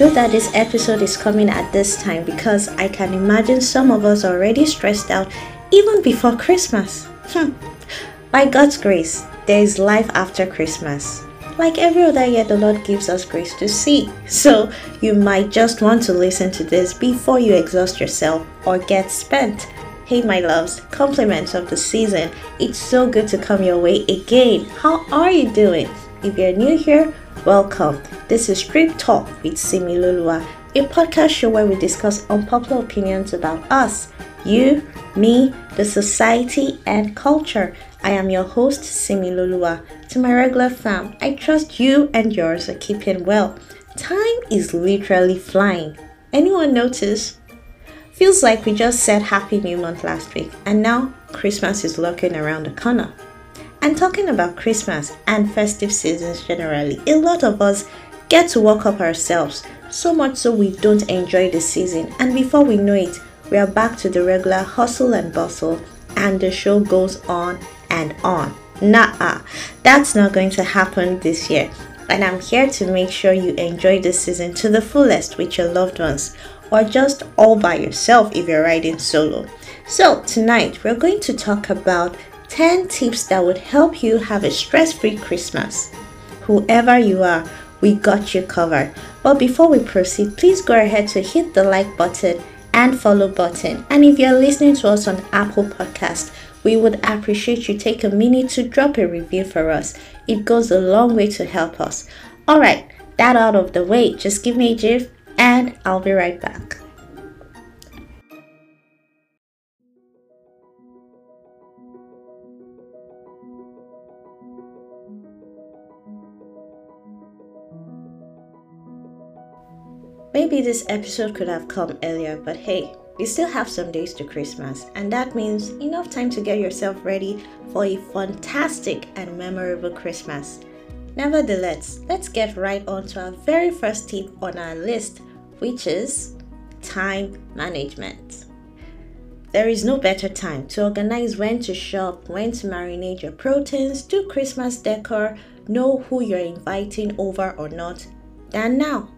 good that this episode is coming at this time because I can imagine some of us already stressed out even before Christmas. Hmm. By God's grace, there is life after Christmas. Like every other year, the Lord gives us grace to see. So you might just want to listen to this before you exhaust yourself or get spent. Hey, my loves, compliments of the season. It's so good to come your way again. How are you doing? If you're new here, welcome. This is Street Talk with Simi Lulua, a podcast show where we discuss unpopular opinions about us, you, me, the society, and culture. I am your host, Simi Lulua. To my regular fam, I trust you and yours are keeping well. Time is literally flying. Anyone notice? Feels like we just said Happy New Month last week, and now Christmas is lurking around the corner. And talking about Christmas and festive seasons generally, a lot of us get to work up ourselves, so much so we don't enjoy the season, and before we know it, we are back to the regular hustle and bustle, and the show goes on and on. Nah, that's not going to happen this year. And I'm here to make sure you enjoy this season to the fullest with your loved ones or just all by yourself if you're riding solo. So, tonight we're going to talk about 10 tips that would help you have a stress free Christmas. Whoever you are, we got you covered. But before we proceed, please go ahead to hit the like button and follow button. And if you're listening to us on Apple Podcast, we would appreciate you take a minute to drop a review for us. It goes a long way to help us. All right, that out of the way, just give me a gif and I'll be right back. Maybe this episode could have come earlier, but hey, we still have some days to Christmas, and that means enough time to get yourself ready for a fantastic and memorable Christmas. Nevertheless, let's get right on to our very first tip on our list which is time management. There is no better time to organize when to shop, when to marinate your proteins, do Christmas decor, know who you're inviting over or not than now.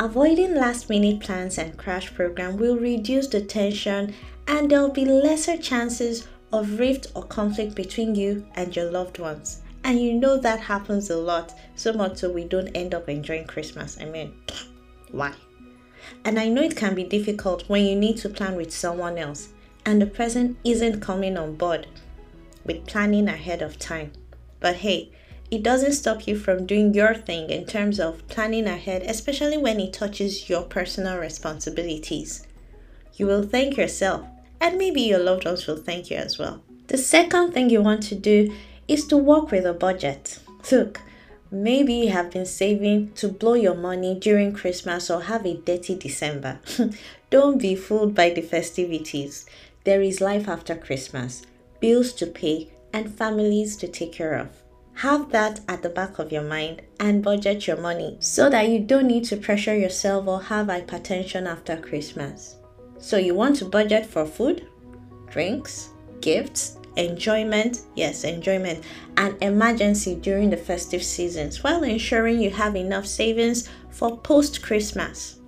Avoiding last minute plans and crash program will reduce the tension and there'll be lesser chances of rift or conflict between you and your loved ones. And you know that happens a lot, so much so we don't end up enjoying Christmas. I mean, why? And I know it can be difficult when you need to plan with someone else and the person isn't coming on board with planning ahead of time. But hey, it doesn't stop you from doing your thing in terms of planning ahead, especially when it touches your personal responsibilities. You will thank yourself, and maybe your loved ones will thank you as well. The second thing you want to do is to work with a budget. Look, Maybe you have been saving to blow your money during Christmas or have a dirty December. Don't be fooled by the festivities. There is life after Christmas, bills to pay, and families to take care of. Have that at the back of your mind and budget your money so that you don't need to pressure yourself or have hypertension after Christmas. So, you want to budget for food, drinks, gifts, enjoyment, yes, enjoyment, and emergency during the festive seasons while ensuring you have enough savings for post Christmas.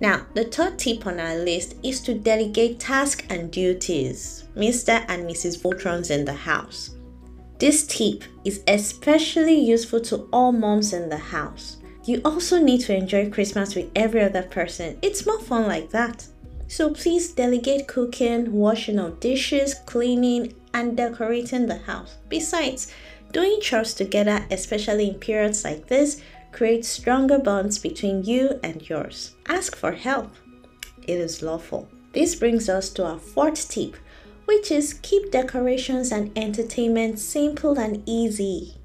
Now, the third tip on our list is to delegate tasks and duties. Mr. and Mrs. Voltrons in the house. This tip is especially useful to all moms in the house. You also need to enjoy Christmas with every other person. It's more fun like that. So please delegate cooking, washing of dishes, cleaning, and decorating the house. Besides, doing chores together, especially in periods like this, creates stronger bonds between you and yours. Ask for help. It is lawful. This brings us to our fourth tip, which is keep decorations and entertainment simple and easy.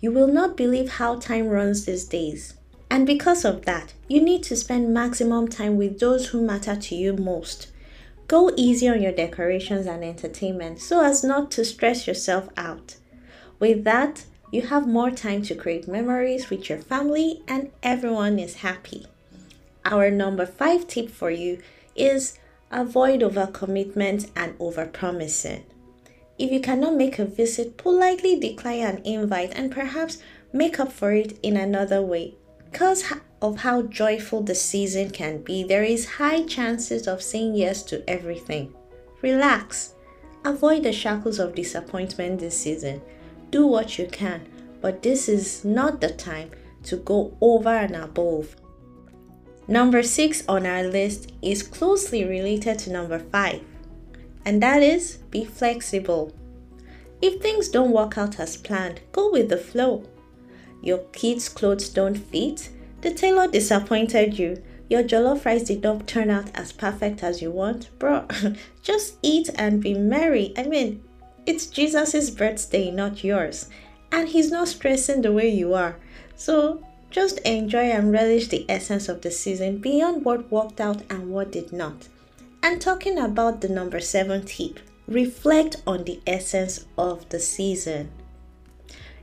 You will not believe how time runs these days. And because of that, you need to spend maximum time with those who matter to you most. Go easy on your decorations and entertainment so as not to stress yourself out. With that, you have more time to create memories with your family and everyone is happy. Our number five tip for you is avoid overcommitment and overpromising. If you cannot make a visit, politely decline an invite and perhaps make up for it in another way. Because of how joyful the season can be, there is high chances of saying yes to everything. Relax. Avoid the shackles of disappointment this season. Do what you can, but this is not the time to go over and above. Number six on our list is closely related to number five, and that is be flexible. If things don't work out as planned, go with the flow. Your kids' clothes don't fit, the tailor disappointed you, your jollof rice did not turn out as perfect as you want, bro. just eat and be merry. I mean, it's Jesus' birthday, not yours, and he's not stressing the way you are. So just enjoy and relish the essence of the season beyond what worked out and what did not. And talking about the number seven tip, reflect on the essence of the season.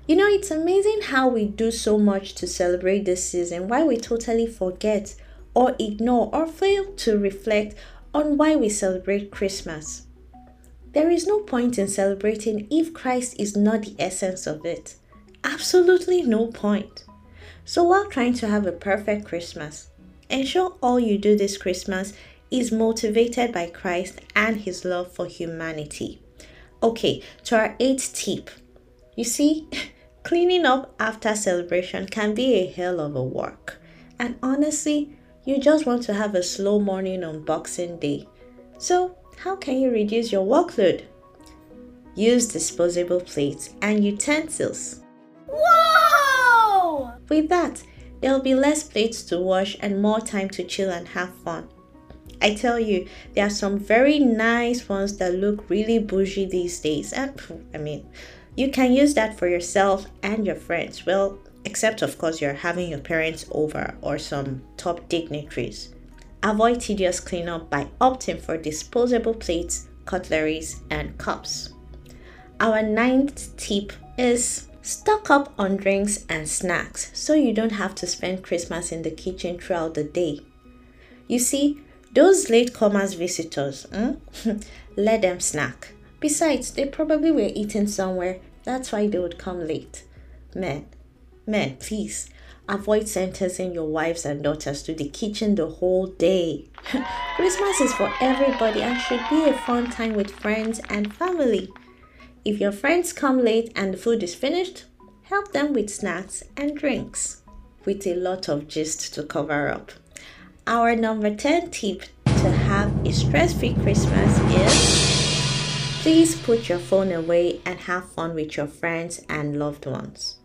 You know, it's amazing how we do so much to celebrate this season, why we totally forget or ignore or fail to reflect on why we celebrate Christmas. There is no point in celebrating if Christ is not the essence of it. Absolutely no point. So while trying to have a perfect Christmas, ensure all you do this Christmas is motivated by Christ and his love for humanity. Okay, to our eighth tip. You see, cleaning up after celebration can be a hell of a work. And honestly, you just want to have a slow morning on Boxing Day. So, how can you reduce your workload? Use disposable plates and utensils. With that, there'll be less plates to wash and more time to chill and have fun. I tell you, there are some very nice ones that look really bougie these days, and I mean, you can use that for yourself and your friends. Well, except of course you're having your parents over or some top dignitaries. Avoid tedious cleanup by opting for disposable plates, cutleries, and cups. Our ninth tip is Stock up on drinks and snacks so you don't have to spend Christmas in the kitchen throughout the day. You see, those latecomers visitors, hmm? let them snack. Besides, they probably were eating somewhere, that's why they would come late. Men, men, please avoid sentencing your wives and daughters to the kitchen the whole day. Christmas is for everybody and should be a fun time with friends and family. If your friends come late and the food is finished, help them with snacks and drinks, with a lot of gist to cover up. Our number 10 tip to have a stress free Christmas is please put your phone away and have fun with your friends and loved ones.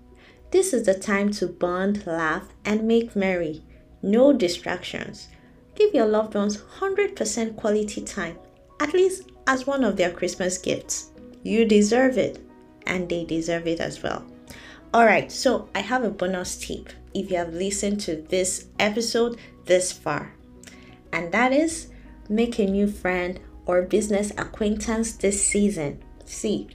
This is the time to bond, laugh, and make merry. No distractions. Give your loved ones 100% quality time, at least as one of their Christmas gifts. You deserve it, and they deserve it as well. Alright, so I have a bonus tip if you have listened to this episode this far, and that is make a new friend or business acquaintance this season. See,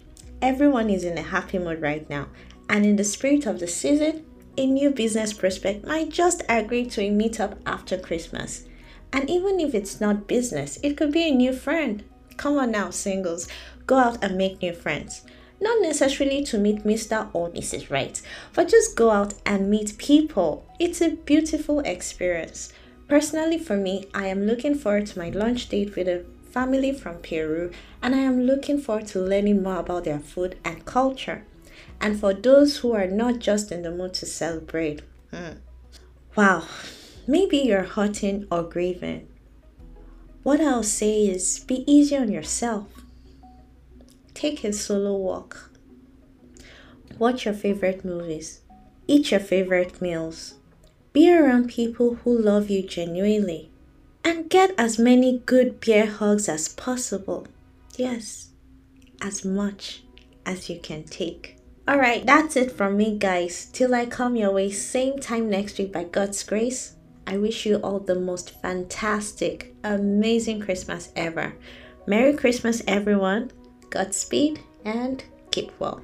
everyone is in a happy mood right now, and in the spirit of the season, a new business prospect might just agree to a meetup after Christmas. And even if it's not business, it could be a new friend. Come on now, singles go out and make new friends. Not necessarily to meet Mr. or Mrs. Right, but just go out and meet people. It's a beautiful experience. Personally, for me, I am looking forward to my lunch date with a family from Peru, and I am looking forward to learning more about their food and culture. And for those who are not just in the mood to celebrate, hmm, wow, maybe you're hurting or grieving. What I'll say is be easy on yourself. Take a solo walk. Watch your favorite movies. Eat your favorite meals. Be around people who love you genuinely. And get as many good beer hugs as possible. Yes, as much as you can take. Alright, that's it from me, guys. Till I come your way, same time next week by God's grace. I wish you all the most fantastic, amazing Christmas ever. Merry Christmas, everyone. Godspeed and keep well.